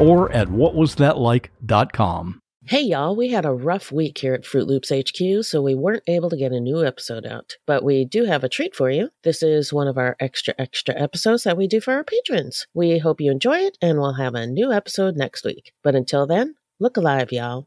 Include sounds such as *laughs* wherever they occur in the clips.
or at whatwasthatlike.com. Hey y'all, we had a rough week here at Fruit Loops HQ, so we weren't able to get a new episode out. But we do have a treat for you. This is one of our extra, extra episodes that we do for our patrons. We hope you enjoy it, and we'll have a new episode next week. But until then, look alive, y'all.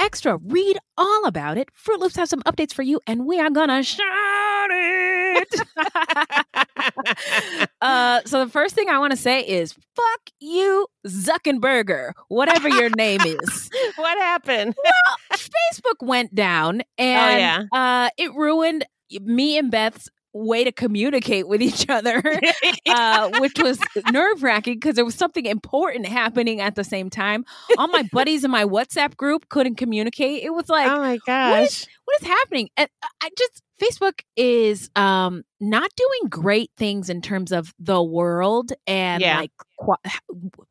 Extra. Read all about it. Fruit Loops has some updates for you, and we are gonna shout it. *laughs* uh, so the first thing I want to say is fuck you, Zuckerberger, whatever your name is. *laughs* what happened? well, Facebook went down, and yeah. uh, it ruined me and Beth's way to communicate with each other, *laughs* *laughs* uh, which was nerve wracking because there was something important happening at the same time. All my buddies in my WhatsApp group couldn't communicate. It was like, oh my what is, gosh. what is happening? And I just Facebook is um not doing great things in terms of the world and Yeah. like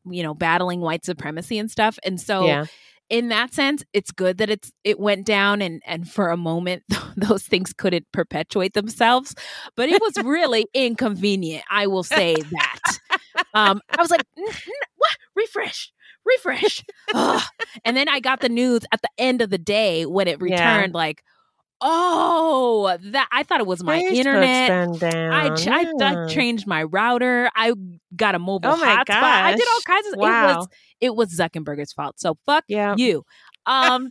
you know battling white supremacy and stuff. And so Yeah. In that sense, it's good that it's it went down and and for a moment *laughs* those things couldn't perpetuate themselves. But it was really *laughs* inconvenient. I will say that. Um, I was like, "N- n- what? Refresh, refresh. *laughs* Ugh. And then I got the news at the end of the day when it Yeah. returned, like, oh, that I thought it was my Facebook's internet. I, ch- I, yeah. I changed my router. I got a mobile Oh hotspot. I did all kinds of. It Wow. was it was Zuckerberger's fault. So fuck Yeah. you. Um,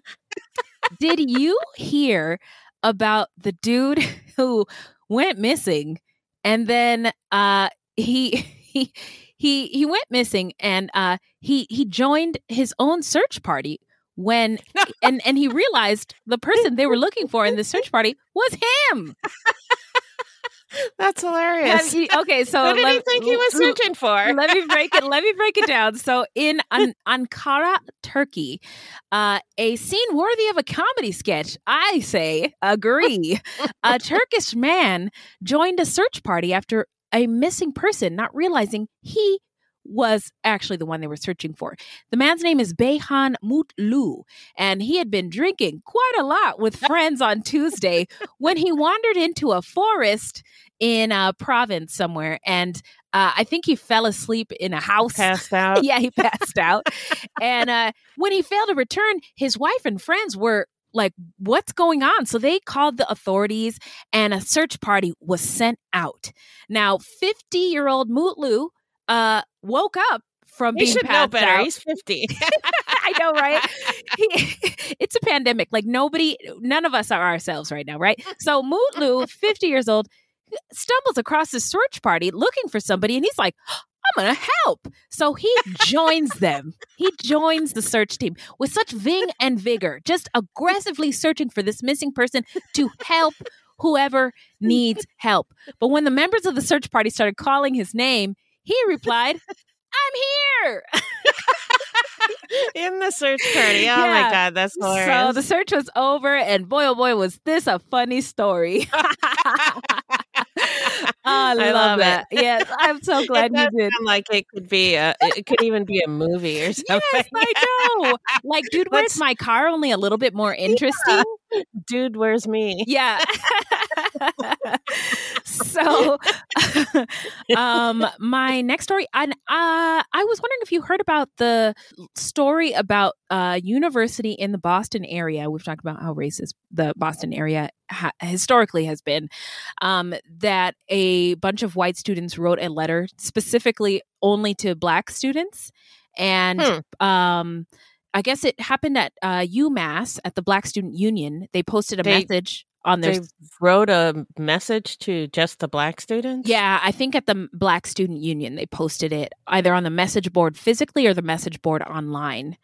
did you hear about the dude *laughs* who went missing and then uh he he he he went missing and uh he he joined his own search party when *laughs* and and he realized the person they were looking for in the search party was him. That's hilarious. He- okay, *laughs* so what did he think he was searching for? let me break it. Let me break it down. So, in An- *laughs* Ankara, Turkey, uh, a scene worthy of a comedy sketch. I say, agree. a Turkish man joined a search party after a missing person, not realizing he was actually the one they were searching for. The man's name is Beyhan Mutlu, and he had been drinking quite a lot with *laughs* friends on Tuesday when he wandered into a forest in a province somewhere and uh, I think he fell asleep in a house. Passed *laughs* out. yeah, he *laughs* passed out. and uh, when he failed to return, his wife and friends were like, What's going on? So they called the authorities and a search party was sent out. Now, 50 year old Mutlu uh, woke up from He being should know better. out. He's 50. *laughs* I know, right? He- *laughs* it's a pandemic. Like nobody, none of us are ourselves right now, right? So Mutlu, 50 years old, stumbles across this search party looking for somebody, and he's like, I'm gonna help. So he joins them. He joins the search team with such ving and vigor, just aggressively searching for this missing person to help whoever needs help. But when the members of the search party started calling his name, he replied, I'm here. *laughs* in the search party. Oh my god, that's hilarious. So the search was over, and boy, oh boy, was this a funny story. *laughs* I love, love that. Yes, I'm so glad it you did. like it could be a, it could even be a movie or something. Yes, I know. Like, dude, *laughs* where's my car? Only a little bit more interesting. Dude, where's me? Yeah. *laughs* so, *laughs* um, my next story, and uh, I was wondering if you heard about the story about a university in the Boston area. We've talked about how racist the Boston area ha- historically has been. Um, that a bunch of white students wrote a letter specifically only to black students, and Hmm. um. I guess it happened at uh, UMass at the Black Student Union. They posted a They- message on their They wrote a message to just the black students. yeah, I think at the Black Student Union they posted it either on the message board physically or the message board online.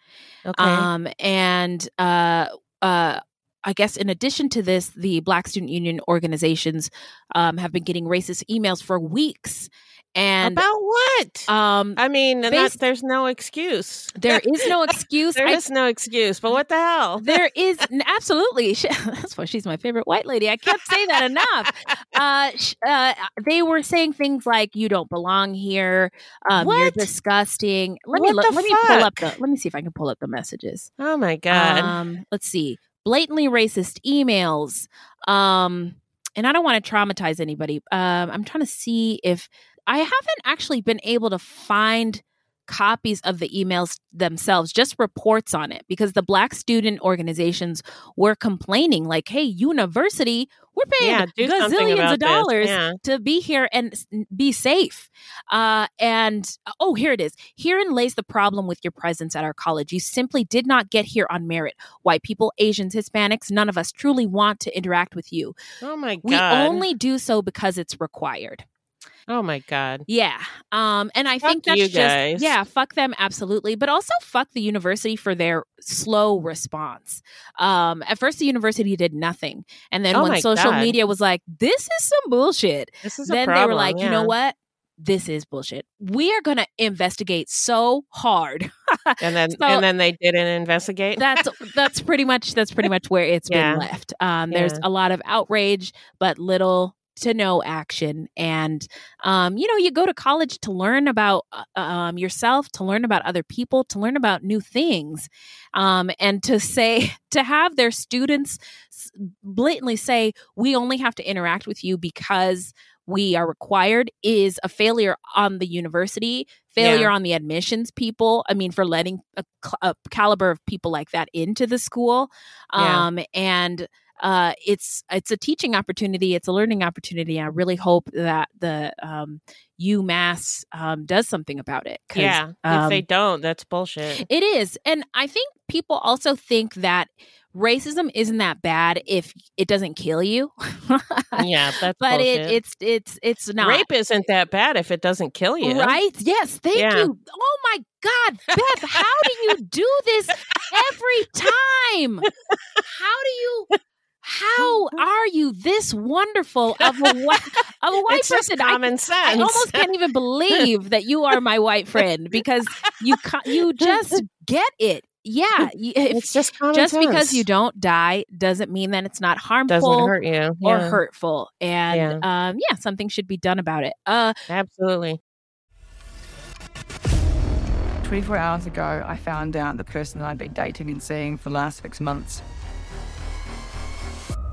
Okay. Um, and uh, uh, I guess in addition to this, the Black Student Union organizations um, have been getting racist emails for weeks. And About what? um, I mean, based- there's no excuse. there is no *laughs* excuse. There I- is no excuse. But what the hell? there *laughs* is absolutely *laughs* she, that's why she's my favorite white lady i can't say that enough uh, sh- uh they were saying things like you don't belong here um you're disgusting let me look, let me pull up the let me see if i can pull up the messages Oh my god. um let's see blatantly racist emails um and i don't want to traumatize anybody. Um i'm trying to see if i haven't actually been able to find copies of the emails themselves just reports on it because the black student organizations were complaining like hey university we're paying yeah, gazillions of dollars Yeah. to be here and be safe. Uh, and oh, here it is. Herein lays the problem with your presence at our college. You simply did not get here on merit. White people, Asians, Hispanics, none of us truly want to interact with you. Oh my god. We only do so because it's required. Oh my god. Yeah. Um, and I Fuck think that's you just guys. yeah, fuck them absolutely, but also fuck the university for their slow response. Um, at first the university did nothing. And then Oh when social God. media was like, this is some bullshit, This is then problem. they were like, you know what? This is bullshit. We are going to investigate so hard. *laughs* And then So- and then they didn't investigate. That's that's pretty much that's pretty much where it's Yeah. been left. Um, there's a lot of outrage, but little to no action. And um, you know, you go to college to learn about uh, um, yourself, to learn about other people, to learn about new things, um, and to say *laughs* to have their students blatantly say, "We only have to interact with you because." We are required is a failure on the university, failure Yeah. on the admissions people. I mean, for letting a, a caliber of people like that into the school, Yeah. um, and uh, it's it's a teaching opportunity, it's a learning opportunity. I really hope that the um, UMass um, does something about it. yeah. if um, they don't, that's bullshit. it is. And I think people also think that racism isn't that bad if it doesn't kill you. yeah, *laughs* that's but it, it's it's it's not. rape isn't that bad if it doesn't kill you. Right? Yes. Thank Yeah. you. Oh my God, Beth, how do you do this every *laughs* time? How do you? How are you this wonderful of a whi- of a *laughs* white it's just person? I- common sense. I almost can't even believe that you are my white friend because you ca- you just *laughs* get it. Yeah, if, it's just common just because you don't die doesn't mean that it's not harmful doesn't hurt you or hurtful. And um, yeah, something should be done about it. Uh, Absolutely. 24 hours ago, I found out the person I'd been dating and seeing for the last six months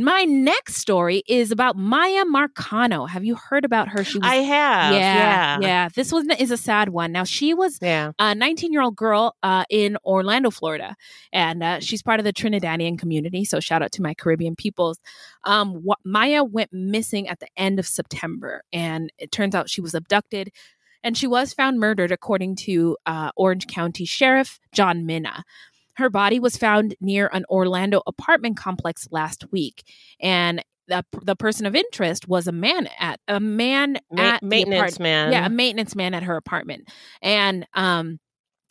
My next story is about Maya Marcano. Have you heard about her? She was I have, Yeah, yeah. This one is a sad one. Now she was Yeah. a 19 year old girl uh, in Orlando, Florida, and uh, she's part of the Trinidadian community. So shout out to my Caribbean peoples. Um, wh- Maya went missing at the end of September, and it turns out she was abducted. And she was found murdered, according to uh, Orange County Sheriff John Mina. Her body was found near an Orlando apartment complex last week, and the, the person of interest was a man at a man Ma- at maintenance apart- man. Yeah, a maintenance man at her apartment, and um,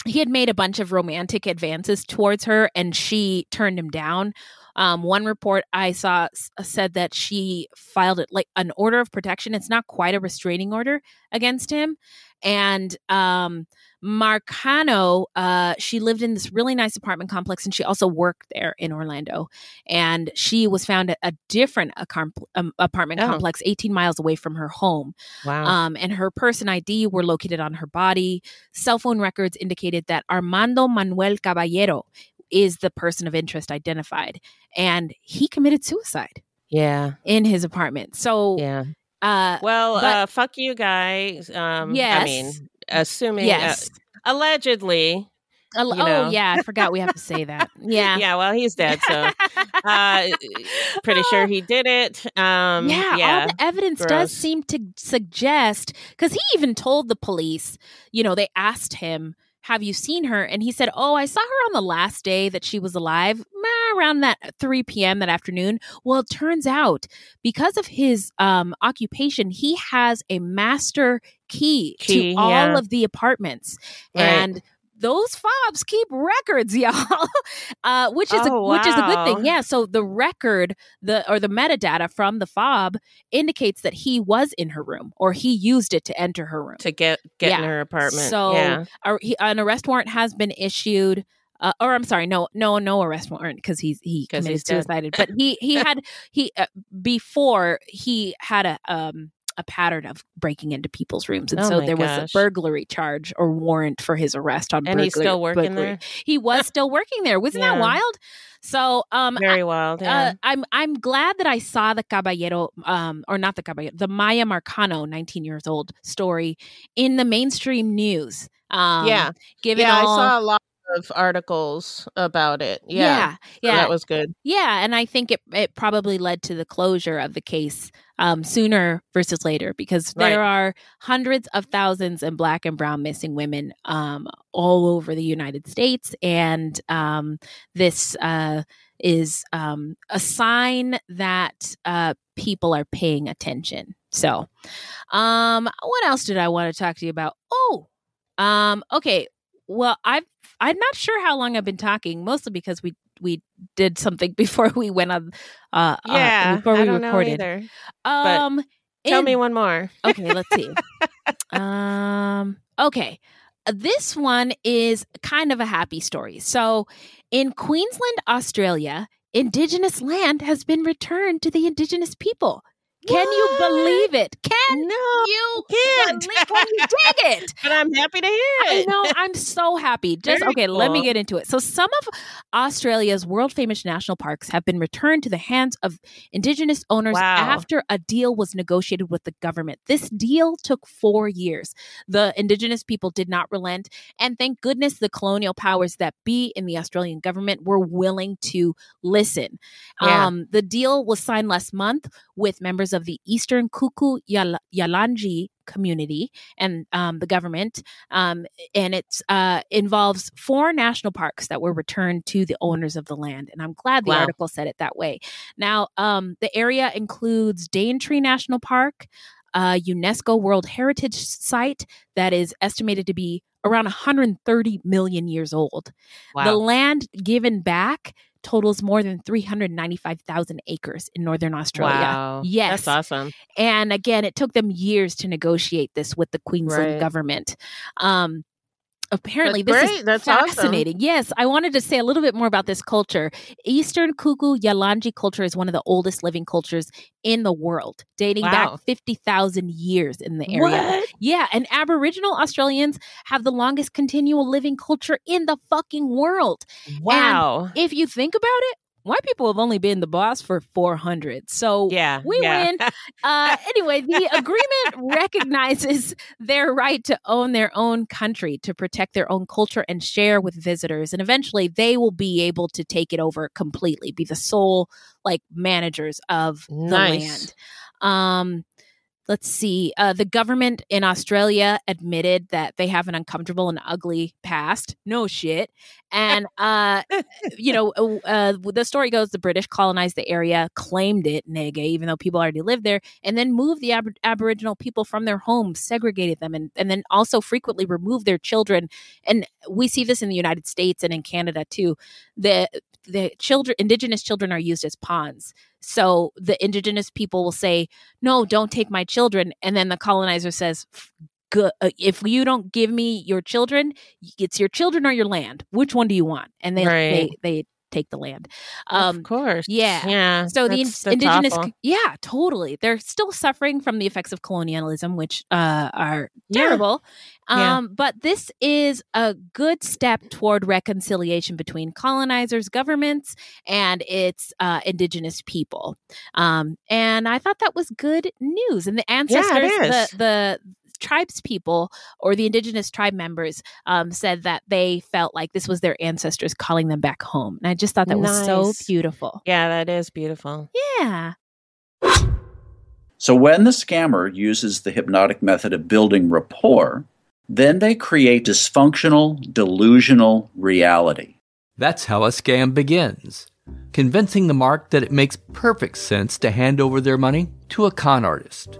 he had made a bunch of romantic advances towards her, and she turned him down. Um, one report I saw said that she filed it like an order of protection. It's not quite a restraining order against him. And um, Marcano, uh, she lived in this really nice apartment complex, and she also worked there in Orlando. And she was found at a different accom- um, apartment Oh. complex, 18 miles away from her home. Wow. Um, and her purse and ID were located on her body. Cell phone records indicated that Armando Manuel Caballero is the person of interest identified, and he committed suicide yeah. in his apartment. So, Yeah. uh, Well, but- uh, fuck you guys. Um, I mean, assuming, uh, yes, allegedly, A- you oh yeah, I forgot we have to say that. *laughs* Yeah, yeah. Well, he's dead, so *laughs* uh, pretty sure he did it. Um, yeah, yeah. all the evidence does seem to suggest because he even told the police, you know, they asked him, Have you seen her? And he said, Oh, I saw her on the last day that she was alive, around that 3 p.m. that afternoon. Well, it turns out because of his um, occupation, he has a master key, Key, to all yeah. of the apartments. Right. And those fobs keep records, *laughs* y'all, uh, which is Oh, a, which is a good thing. Yeah. So the record, the or the metadata from the fob indicates that he was in her room or he used it to enter her room to get get in her apartment. So yeah. a- he, an arrest warrant has been issued. Uh, or I'm sorry, no, no, no arrest warrant because he's he committed he's suicide. But he he had he uh, before he had a um a pattern of breaking into people's rooms, and Oh so there was a burglary charge or warrant for his arrest on. And he's burglary- still working burglary. there? He was still working there. Wasn't that wild? So um, Very wild. uh, I'm I'm glad that I saw the Caballero, um, or not the Caballero, the Maya Marcano, 19 years old story in the mainstream news. Um, yeah. given yeah, all, I saw a lot of articles about it. Yeah. Yeah, So that was good. yeah, and I think it it probably led to the closure of the case um, sooner versus later because there are hundreds of thousands of black and brown missing women um, all over the United States, and um, this uh, is um, a sign that uh, people are paying attention. So, um, what else did I want to talk to you about? Oh, um, okay. Well, I've I'm not sure how long I've been talking, mostly because we we did something *laughs* before we went on. Uh, uh, Yeah. before we I don't know recorded. either. Um, Tell in- me one more. Okay, let's see. *laughs* um, okay. Uh, This one is kind of a happy story. So, in Queensland, Australia, Indigenous land has been returned to the Indigenous people. Can you believe it? Can No, you can't. believe- Can you dig it? *laughs* But I'm happy to hear I it. know. I'm so happy. Just Very okay. Let me get into it. So, some of Australia's world famous national parks have been returned to the hands of Indigenous owners Wow. after a deal was negotiated with the government. This deal took four years. The Indigenous people did not relent, and thank goodness the colonial powers that be in the Australian government were willing to listen. Yeah. Um, the deal was signed last month with members of the Eastern Kuku Yal- Yalanji community and um, the government, um, and it uh, involves four national parks that were returned to the owners of the land. And I'm glad the Wow. article said it that way. Now, um, the area includes Daintree National Park, a UNESCO World Heritage Site that is estimated to be around 130 million years old. The land given back totals more than 395,000 acres in northern Australia. Wow. Yes. That's awesome. And again, it took them years to negotiate this with the Queensland Right. government. Um, apparently, That's this great. is That's awesome. fascinating. Yes, I wanted to say a little bit more about this culture. Eastern Kuku Yalanji culture is one of the oldest living cultures in the world, dating Wow. back 50,000 years in the area. What? Yeah, and Aboriginal Australians have the longest continual living culture in the fucking world. Wow. And if you think about it, white people have only been the boss for 400. So Yeah. we yeah. win. Uh, *laughs* anyway, the agreement recognizes their right to own their own country, to protect their own culture and share with visitors. And eventually they will be able to take it over completely, be the sole like managers of the land. Um, let's see. Uh, the government in Australia admitted that they have an uncomfortable and ugly past. No shit. And, *laughs* uh, you know, uh, uh, the story goes the British colonized the area, claimed it, nega, even though people already lived there, and then moved the ab- Aboriginal people from their homes, segregated them, and, and then also frequently removed their children. And we see this in the United States and in Canada too. The the children, indigenous children, are used as pawns. So the indigenous people will say, "No, don't take my children," and then the colonizer says, "Good. uh, If you don't give me your children, it's your children or your land. Which one do you want?" And they Right. they they take the land. Um, of course. yeah. Yeah. so the in- that's indigenous, awful. yeah, totally. They're still suffering from the effects of colonialism, which uh, are terrible. Yeah. Um, But this is a good step toward reconciliation between colonizers, governments, and its uh, indigenous people. Um, and I thought that was good news. And the ancestors, is. the the tribes people or the indigenous tribe members um, said that they felt like this was their ancestors calling them back home. And I just thought that was so beautiful. Yeah, that is beautiful. Yeah. So when the scammer uses the hypnotic method of building rapport, then they create dysfunctional, delusional reality. That's how a scam begins. Convincing the mark that it makes perfect sense to hand over their money to a con artist.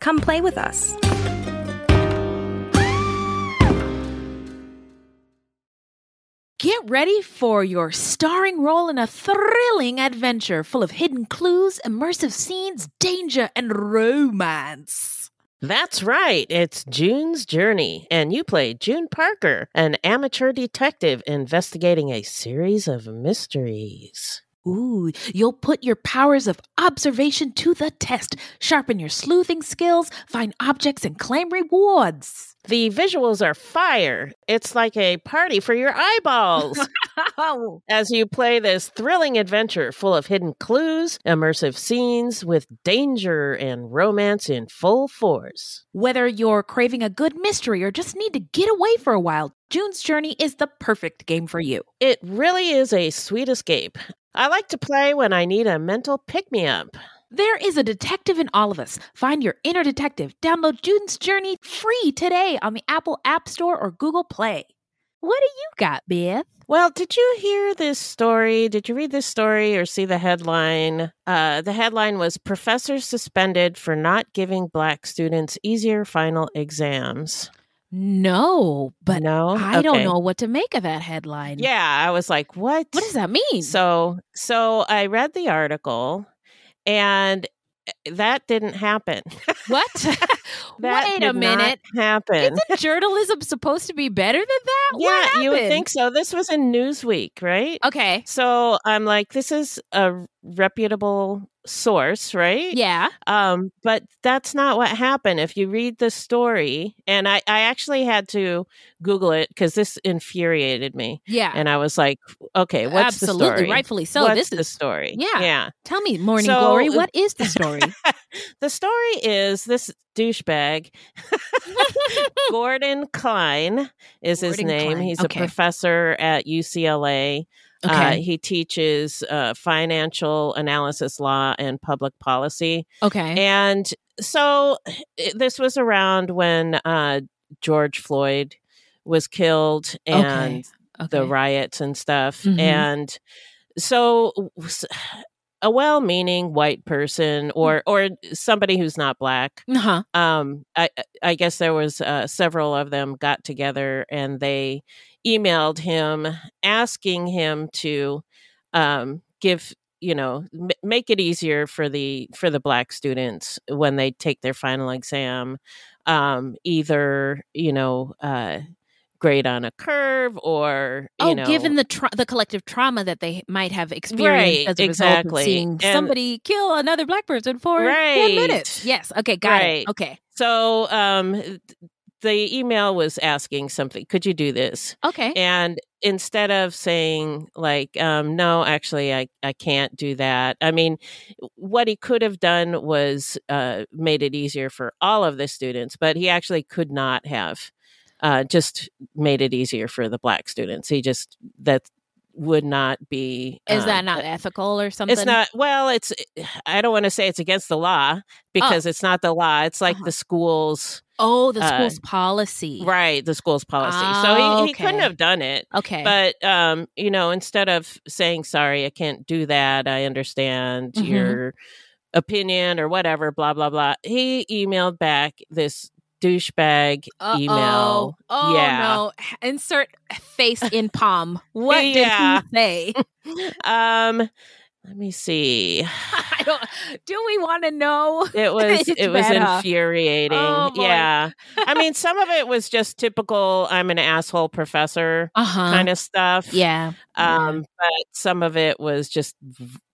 Come play with us. Get ready for your starring role in a thrilling adventure full of hidden clues, immersive scenes, danger, and romance. That's right. It's June's Journey, and you play June Parker, an amateur detective investigating a series of mysteries. Ooh, you'll put your powers of observation to the test, sharpen your sleuthing skills, find objects, and claim rewards. The visuals are fire. It's like a party for your eyeballs. *laughs* As you play this thrilling adventure full of hidden clues, immersive scenes with danger and romance in full force. Whether you're craving a good mystery or just need to get away for a while, June's Journey is the perfect game for you. It really is a sweet escape. I like to play when I need a mental pick me up. There is a detective in all of us. Find your inner detective. Download June's Journey free today on the Apple App Store or Google Play. What do you got, Beth? Well, did you hear this story? Did you read this story or see the headline? Uh, the headline was Professors suspended for not giving black students easier final exams. No, but no, I don't know what to make of that headline. Yeah, I was like, what? What does that mean? So, so I read the article and Eh, that didn't happen. What? *laughs* That Wait a minute. happen. Isn't journalism supposed to be better than that? Yeah, what you would think so. This was in Newsweek, right? Okay. So I'm like, this is a reputable source, right? Yeah. Um, but that's not what happened. If you read the story, and I, I actually had to Google it because this infuriated me. Yeah. And I was like, okay, what's Absolutely, the story? rightfully so. What's This is the story. Yeah. Yeah. Tell me, Morning So- Glory, what is the story? *laughs* The story is this douchebag, *laughs* Gordon Klein is his name. Klein, He's okay. a professor at UCLA. Uh, he teaches uh, financial analysis law and public policy. Okay. And so i- this was around when uh, George Floyd was killed and the Okay. riots and stuff. Mhm. And so a well-meaning white person or or somebody who's not black Uh-huh. um i i guess there was uh, several of them got together and they emailed him asking him to um give you know m- make it easier for the for the black students when they take their final exam um either you know uh grade on a curve or you oh, know given the tra- the collective trauma that they might have experienced Right, as a result of seeing And- somebody kill another black person for Right. 10 minutes. Yes. Okay. Got Right. it. Okay. So um the email was asking something, could you do this? Okay. And instead of saying like um no, actually I I can't do that. I mean, what he could have done was uh made it easier for all of the students, but he actually could not have uh just made it easier for the black students. He just that would not be Is um, that not ethical or something? it's not well it's i don't want to say it's against the law because it's not the law it's like the school's Oh, the uh, school's policy. right the school's policy Ah, so he, he couldn't have done it Okay. but um you know instead of saying sorry i can't do that i understand Mhm. your opinion or whatever blah blah blah he emailed back this douchebag email Oh yeah no! Insert face in palm. What Yeah. did he say? *laughs* um let me see *laughs* I don't. Do we want to know? It *laughs* was it was huh? infuriating. Oh, yeah. I mean some of it was just typical I'm an asshole professor Uh-huh. kind of stuff. Yeah. Um but some of it was just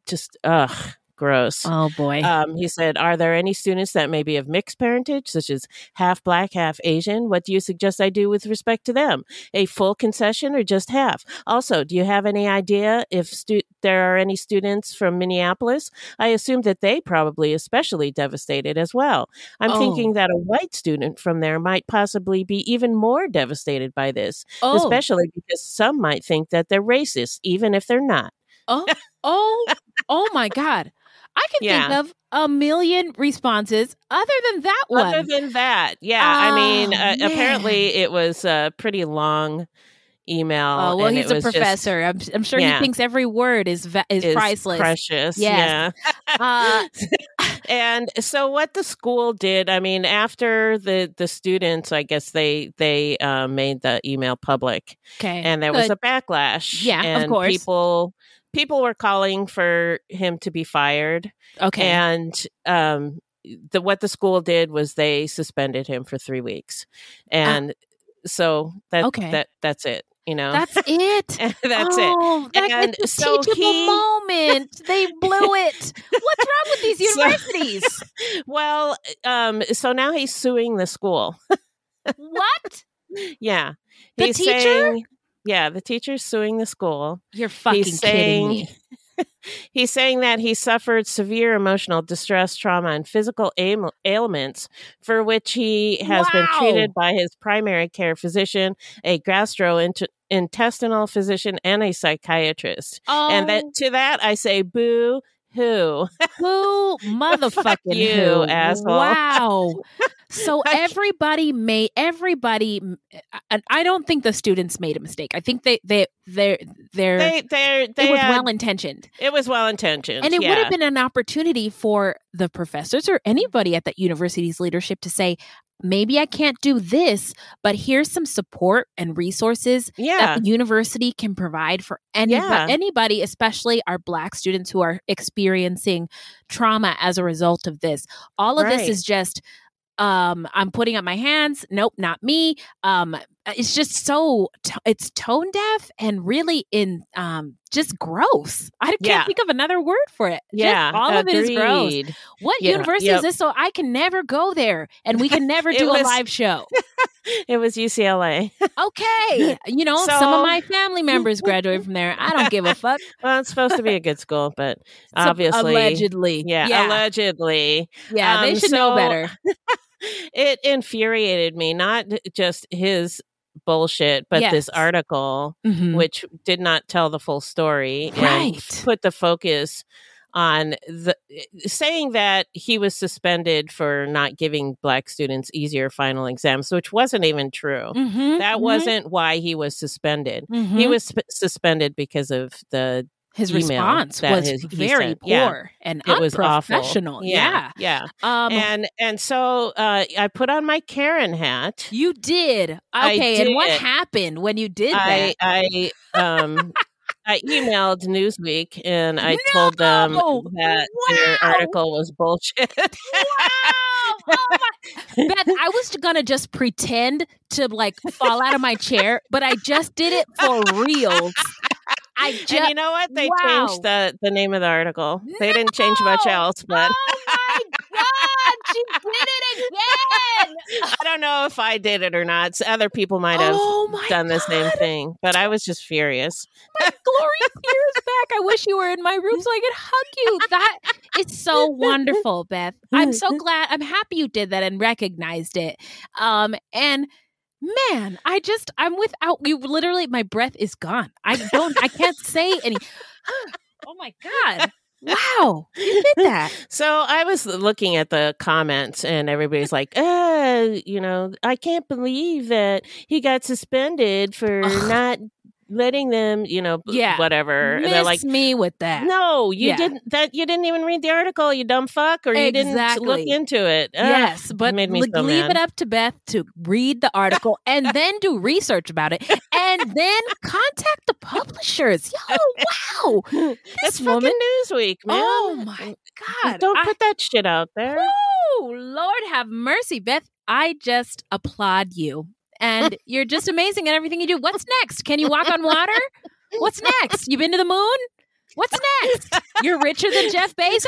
just ugh gross. Oh boy. Um, he said, Are there any students that may be of mixed parentage, such as half black, half Asian? What do you suggest I do with respect to them? A full concession or just half? Also, do you have any idea if stu- there are any students from Minneapolis? I assume that they probably especially devastated as well. I'm Oh. thinking that a white student from there might possibly be even more devastated by this, Oh. especially because some might think that they're racist, even if they're not. Oh, oh, oh my God. I can Yeah. think of a million responses other than that one. Other than that, yeah. I mean, Oh, uh, apparently it was a pretty long email. Oh well, and he's it a was just- professor. I'm, I'm sure Yeah. he thinks every word is va- is, is priceless, precious. Yes. Yeah. *laughs* Uh, *laughs* and so what the school did, I mean, after the the students, I guess they they uh, made the email public, Okay, and there was a backlash. Yeah, of course. People people were calling for him to be fired. Okay. and um, the what the school did was they suspended him for three weeks, and so that Ah. Okay. that that's it. You know, That's it. *laughs* that's oh, it. That, And it's a so teachable he- moment. They blew it. What's wrong with these *laughs* So- universities? *laughs* well, um, so now he's suing the school. what? Yeah, The he's teacher? saying- yeah, the teacher's suing the school. You're fucking he's kidding saying, me. *laughs* he's saying that he suffered severe emotional distress, trauma, and physical ail- ailments for which he has been treated by his primary care physician, a gastrointestinal physician, and a psychiatrist. And Oh. that um to that I say, boo *laughs* hoo. Who motherfucking you, who? asshole. Wow. *laughs* So *laughs* everybody made everybody. And I don't think the students made a mistake. I think they they they they're They they they it was well intentioned. It was well intentioned, And it would have been an opportunity for the professors or anybody at that university's leadership to say, maybe I can't do this, but here's some support and resources Yeah. that the university can provide for anybody, Yeah. anybody, especially our Black students who are experiencing trauma as a result of this. All of this is just. Um, I'm putting up my hands. Nope, not me. Um, it's just so t- it's tone deaf and really in um just gross. I can't Yeah. think of another word for it. Just Yeah, all of it is gross. What Yeah, university yep. is this? So I can never go there, and we can never do was- a live show. *laughs* It was UCLA. Okay, *laughs* you know, some of my family members graduated from there. I don't give a fuck. *laughs* Well, it's supposed to be a good school, but So- obviously, allegedly, yeah, yeah. allegedly, Yeah, they Um, should know better. It infuriated me, not just his bullshit, but this Yes. article, Mhm. which did not tell the full story, and Right. put the focus on the saying that he was suspended for not giving black students easier final exams which wasn't even true Mhm, that mhm. wasn't why he was suspended he Mhm. was sp- suspended because of the His response was his- very sent. Yeah. poor and it unprofessional. yeah Yeah. yeah Um, and and so uh i put on my karen hat you did okay. And what happened when you did I that? I um I emailed Newsweek and I told them that their article was bullshit. wow! Oh *laughs* Beth, I was gonna just pretend to like fall out of my chair, but I just did it for reals. I just, *laughs* and you know what? They wow. changed the the name of the article. They didn't change much else, but Oh my God, she did it again. *laughs* I don't know if I did it or not. Other people might have Oh done the same thing, but I was just furious. *laughs* Glory tears back. I wish you were in my room so I could hug you. That is so wonderful, Beth. I'm so glad. I'm happy you did that and recognized it. Um, and man, I just I'm without you. Literally, my breath is gone. I don't. I can't say any. *gasps* Oh my god. Wow, you did that. *laughs* So I was looking at the comments, and everybody's like, "Uh, you know, I can't believe that he got suspended for *laughs* not letting them, you know, Yeah. whatever." And they're like, Miss me with that. "No, you Yeah. didn't. That you didn't even read the article, you dumb fuck, or you didn't look into it." Ugh, Yes, but made me le- so leave mad. it up to Beth to read the article *laughs* and then do research about it and then contact the publishers. Yo, wow. *laughs* It's This fucking woman. Newsweek, man. Oh my God. Don't I- put that shit out there. Woo, Lord have mercy, Beth. I just applaud you. And you're just amazing at everything you do. What's next? Can you walk on water? What's next? You've been to the moon? What's next? You're richer than Jeff Bezos?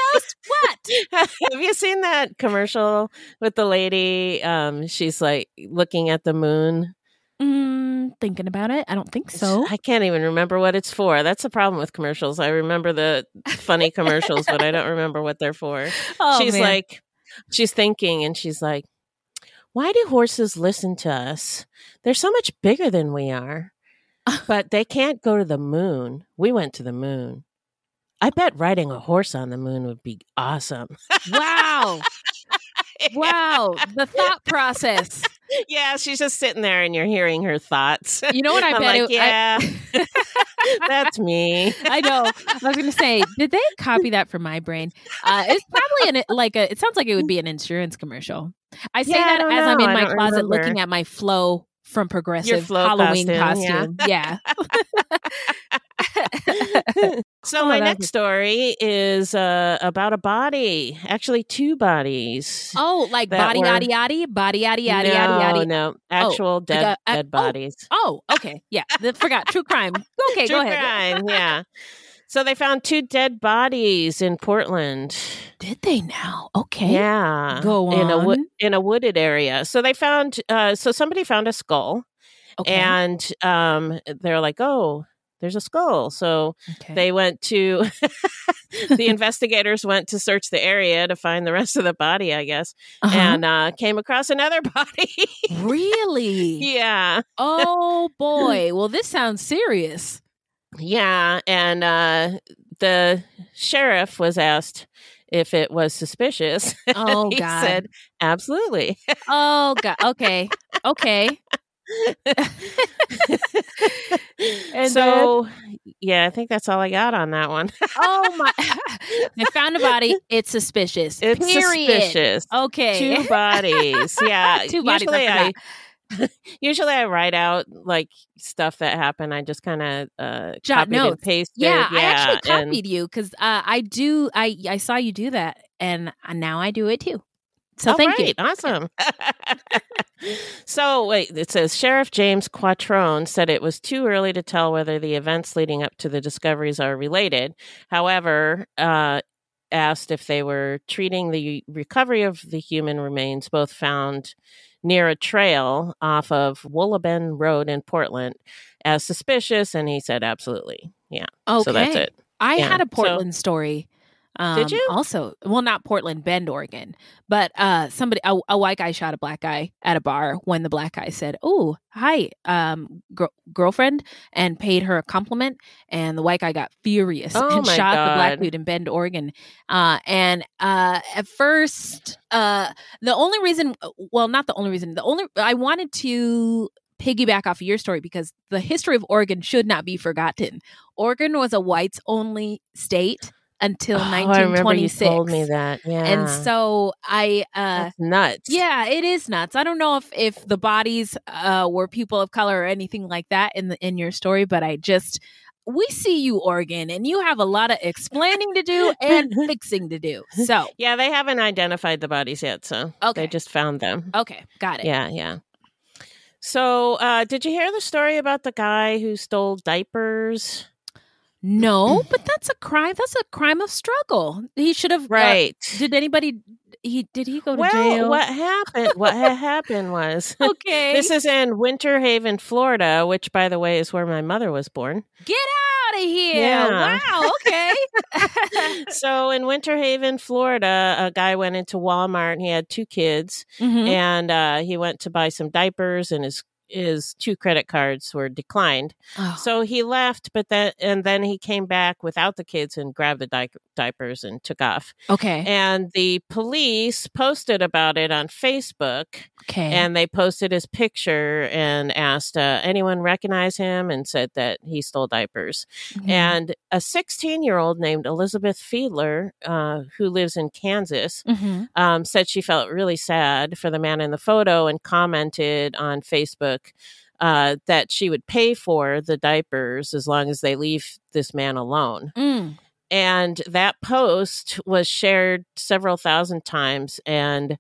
What? Have you seen that commercial with the lady? Um, she's like looking at the moon. Mm, thinking about it. I don't think so. I can't even remember what it's for. That's the problem with commercials. I remember the funny commercials, but I don't remember what they're for. *laughs* Oh, she's man. like, she's thinking, and she's like, "Why do horses listen to us? They're so much bigger than we are, *laughs* but they can't go to the moon. We went to the moon." I bet riding a horse on the moon would be awesome. Wow. *laughs* Wow. The thought process. yeah, she's just sitting there and you're hearing her thoughts. You know what I I'm bet like, it- I- yeah, *laughs* that's me. I know. I was going to say, did they copy that from my brain? Uh, it's probably an like a. It sounds like it would be an insurance commercial. I say Yeah, that don't as I'm in my closet remember. looking at my Flo from Progressive Flo Halloween costume, costume. Yeah. *laughs* So *laughs* Oh, my next was- story is uh, about a body, actually two bodies. Oh, like body were- yaddy yaddy, body yaddy yaddy no, yaddy yaddy. no, actual Oh, dead like a- a- dead oh, bodies. Oh, okay. Yeah. Forgot. True crime. Okay, True go ahead. crime, yeah. So they found two dead bodies in Portland. Did they now? Okay. Yeah. Go In a wo- on. in a wooded area. So they found uh so somebody found a skull Okay. and um they're like, "Oh, there's a skull." So Okay. they went to *laughs* the *laughs* investigators went to search the area to find the rest of the body, I guess, Uh-huh. and uh came across another *laughs* body. Really? yeah. Oh boy. Well, this sounds serious. Yeah, and uh the sheriff was asked if it was suspicious. *laughs* Oh, he God. said, "Absolutely." Oh god. Okay. Okay. *laughs* And so, yeah, I think that's all I got on that one. Oh my! *laughs* they found a body. It's suspicious. It's Period. suspicious. Okay. Two bodies. Yeah. Two bodies, I I, *laughs* usually I write out like stuff that happened. I just kind of uh, Jot copied and notes. pasted. Yeah, I actually and- copied you because uh, I do. I I saw you do that, and uh, now I do it too. So All thank you. Awesome. *laughs* so wait, it says Sheriff James Quattrone said it was too early to tell whether the events leading up to the discoveries are related. However, uh, asked if they were treating the recovery of the human remains, both found near a trail off of Woolaben Road in Portland, as suspicious, and he said absolutely. Yeah. Okay. So that's it. I Yeah. had a So- Portland story. Um, Did you? Also, well, not Portland, Bend, Oregon, but uh, somebody, a, a white guy shot a black guy at a bar when the black guy said, "Oh, hi, um, gr- girlfriend," and paid her a compliment, and the white guy got furious Oh and shot the black dude in Bend, Oregon. Uh, and uh, at first, uh, the only reason, well, not the only reason, the only I wanted to piggyback off of your story because the history of Oregon should not be forgotten. Oregon was a whites only state until *sighs* Oh, I remember you 1926. told me that. Yeah. And so I uh That's nuts. yeah, it is nuts. I don't know if if the bodies uh were people of color or anything like that in the in your story, but I just we see you, Oregon, and you have a lot of explaining to do and *laughs* fixing to do. So *laughs* yeah, they haven't identified the bodies yet, so okay. they just found them. Okay, got it. Yeah, yeah. So, uh, did you hear the story about the guy who stole diapers? No, *clears throat* but that's a crime. That's a crime of struggle. He should have. Right. Uh, did anybody? He did he go to well, jail? what happened? What had happened was *laughs* okay. this is in Winter Haven, Florida, which, by the way, is where my mother was born. Get out of here! Yeah. Wow. Okay. *laughs* so in Winter Haven, Florida, a guy went into Walmart and he had two kids, Mhm. and uh, he went to buy some diapers, and his his two credit cards were declined. Oh. So he left, but then and then he came back without the kids and grabbed the di- diapers and took off. Okay. And the police posted about it on Facebook. Okay. And they posted his picture and asked uh, anyone recognize him and said that he stole diapers. Mhm. And a 16 year old named Elizabeth Fiedler, uh, who lives in Kansas, Mhm. um, said she felt really sad for the man in the photo and commented on Facebook uh, that she would pay for the diapers as long as they leave this man alone. Mm. And that post was shared several thousand times, and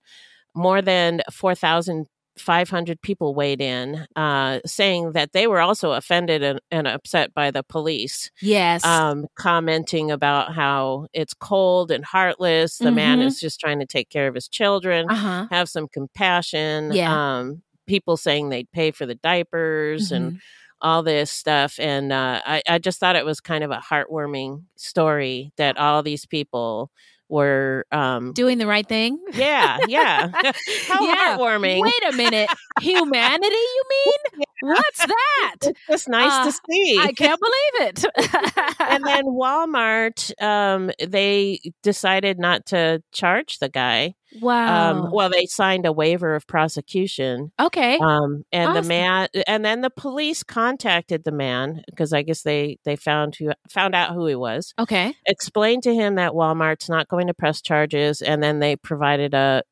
more than 4,500 people weighed in, uh, saying that they were also offended and, and upset by the police. Yes. Um, commenting about how it's cold and heartless. The man Mhm. is just trying to take care of his children. Uh-huh. Have some compassion. Yeah. Um, people saying they'd pay for the diapers and Mhm. all this stuff. And uh, I, I just thought it was kind of a heartwarming story that all these people were um, Doing the right thing. yeah, yeah. *laughs* *laughs* How Yeah. heartwarming. Wait a minute. *laughs* Humanity, you mean? What's that? It's just nice Uh, to see. I can't believe it. and then Walmart, um, they decided not to charge the guy. Wow. Um, well, they signed a waiver of prosecution. okay. Um, and the man, and then the police contacted the man because I guess they they found who found out who he was. okay. Explained to him that Walmart's not going to press charges, and then they provided a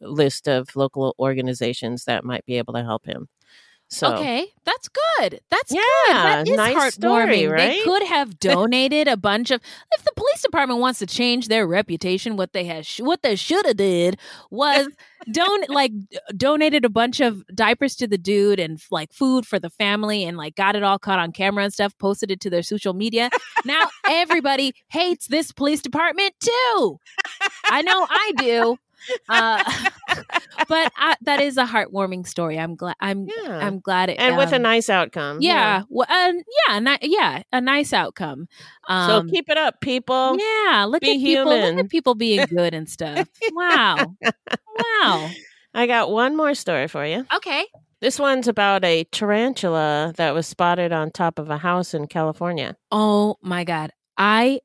list of local organizations that might be able to help him. So Okay, that's good. That's good. Yeah, That is nice heartwarming. story, They could have *laughs* donated a bunch of. If the police department wants to change their reputation, what they had, what they should have did was don't like donated a bunch of diapers to the dude and like food for the family and like got it all caught on camera and stuff. Posted it to their social media. Now everybody hates this police department too. I know I do. Uh, *laughs* *laughs* but I, that is a heartwarming story. I'm glad. I'm. Yeah. I'm glad it. and with a um, nice outcome. yeah, well, uh, yeah, ni- yeah, a nice outcome. Um, so keep it up, people. yeah, look be at people. Look at people being *laughs* good and stuff. Wow, wow. I got one more story for you. Okay. This one's about a tarantula that was spotted on top of a house in California. Oh my god, I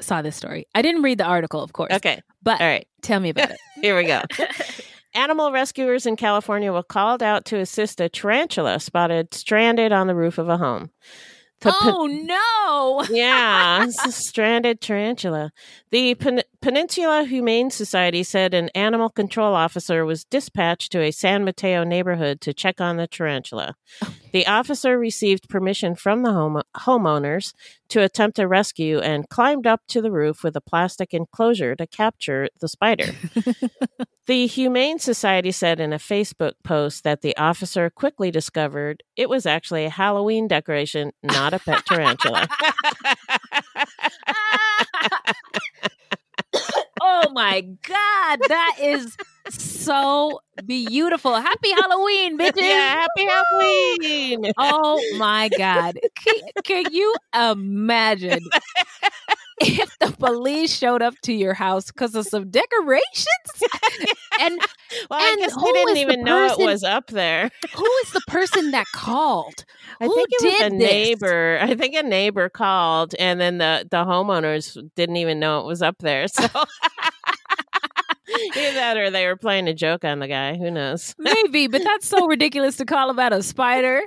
saw this story. I didn't read the article, of course. Okay. but All right. tell me about it. *laughs* Here we go. *laughs* Animal rescuers in California were called out to assist a tarantula spotted stranded on the roof of a home. The pe- oh no! yeah, it's a *laughs* stranded tarantula. The Pen- Peninsula Humane Society said an animal control officer was dispatched to a San Mateo neighborhood to check on the tarantula. The officer received permission from the home- homeowners to attempt a rescue and climbed up to the roof with a plastic enclosure to capture the spider. *laughs* the Humane Society said in a Facebook post that the officer quickly discovered it was actually a Halloween decoration, not a pet tarantula. oh my god, that is so beautiful. Happy Halloween, *laughs* bitches! Yeah, happy Halloween! Oh my god, can, can you imagine? *laughs* If the police showed up to your house because of some decorations, *laughs* and Well, I guess they who didn't even know it was up there. who is the person that called? I Who think it was a this? neighbor. I think a neighbor called, and then the the homeowners didn't even know it was up there. *laughs* So *laughs* either that, or they were playing a joke on the guy. Who knows? Maybe, but that's so ridiculous to call about a spider.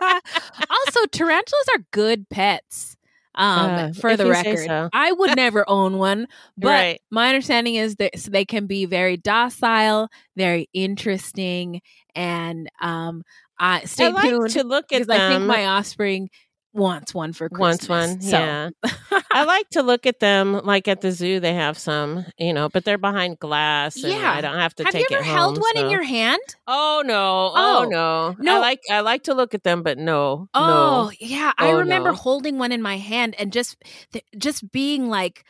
also, tarantulas are good pets. Um, Uh, for the record, so. I would *laughs* never own one, but Right. my understanding is that s- they can be very docile, very interesting, and um, I stay I like tuned to look at because I think my offspring wants one for Christmas. Wants one, So- yeah. *laughs* I like to look at them like at the zoo. They have some, you know, but they're behind glass. And Yeah. I don't have to Have take you it ever held home, one in your hand? Oh no! Oh, Oh, no! no. I like I like to look at them, but no. Oh no. yeah, I Oh, remember no. holding one in my hand and just th- just being like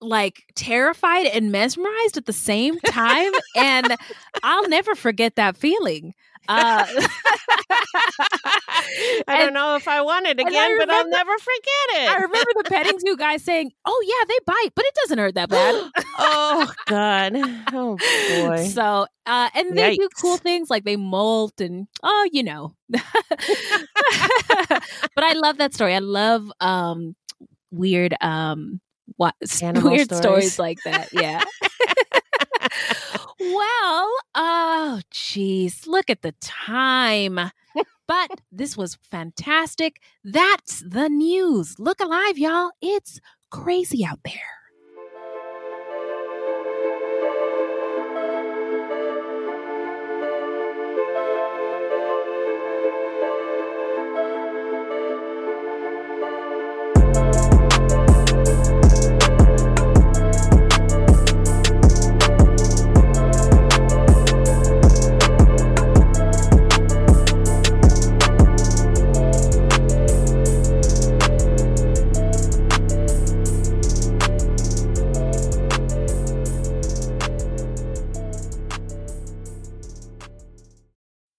like terrified and mesmerized at the same time and I'll never forget that feeling. Uh *laughs* I don't know if I want it and again, but I'll never forget it. I remember the petting zoo guy saying, "Oh yeah, they bite, but it doesn't hurt that bad." *gasps* oh God! Oh boy! So, uh, and they do cool things like they molt and oh, you know. *laughs* *laughs* but I love that story. I love um weird um what Animal weird stories. stories. like that. Yeah. Well, oh geez, look at the time. But this was fantastic. That's the news. Look alive, y'all. It's crazy out there.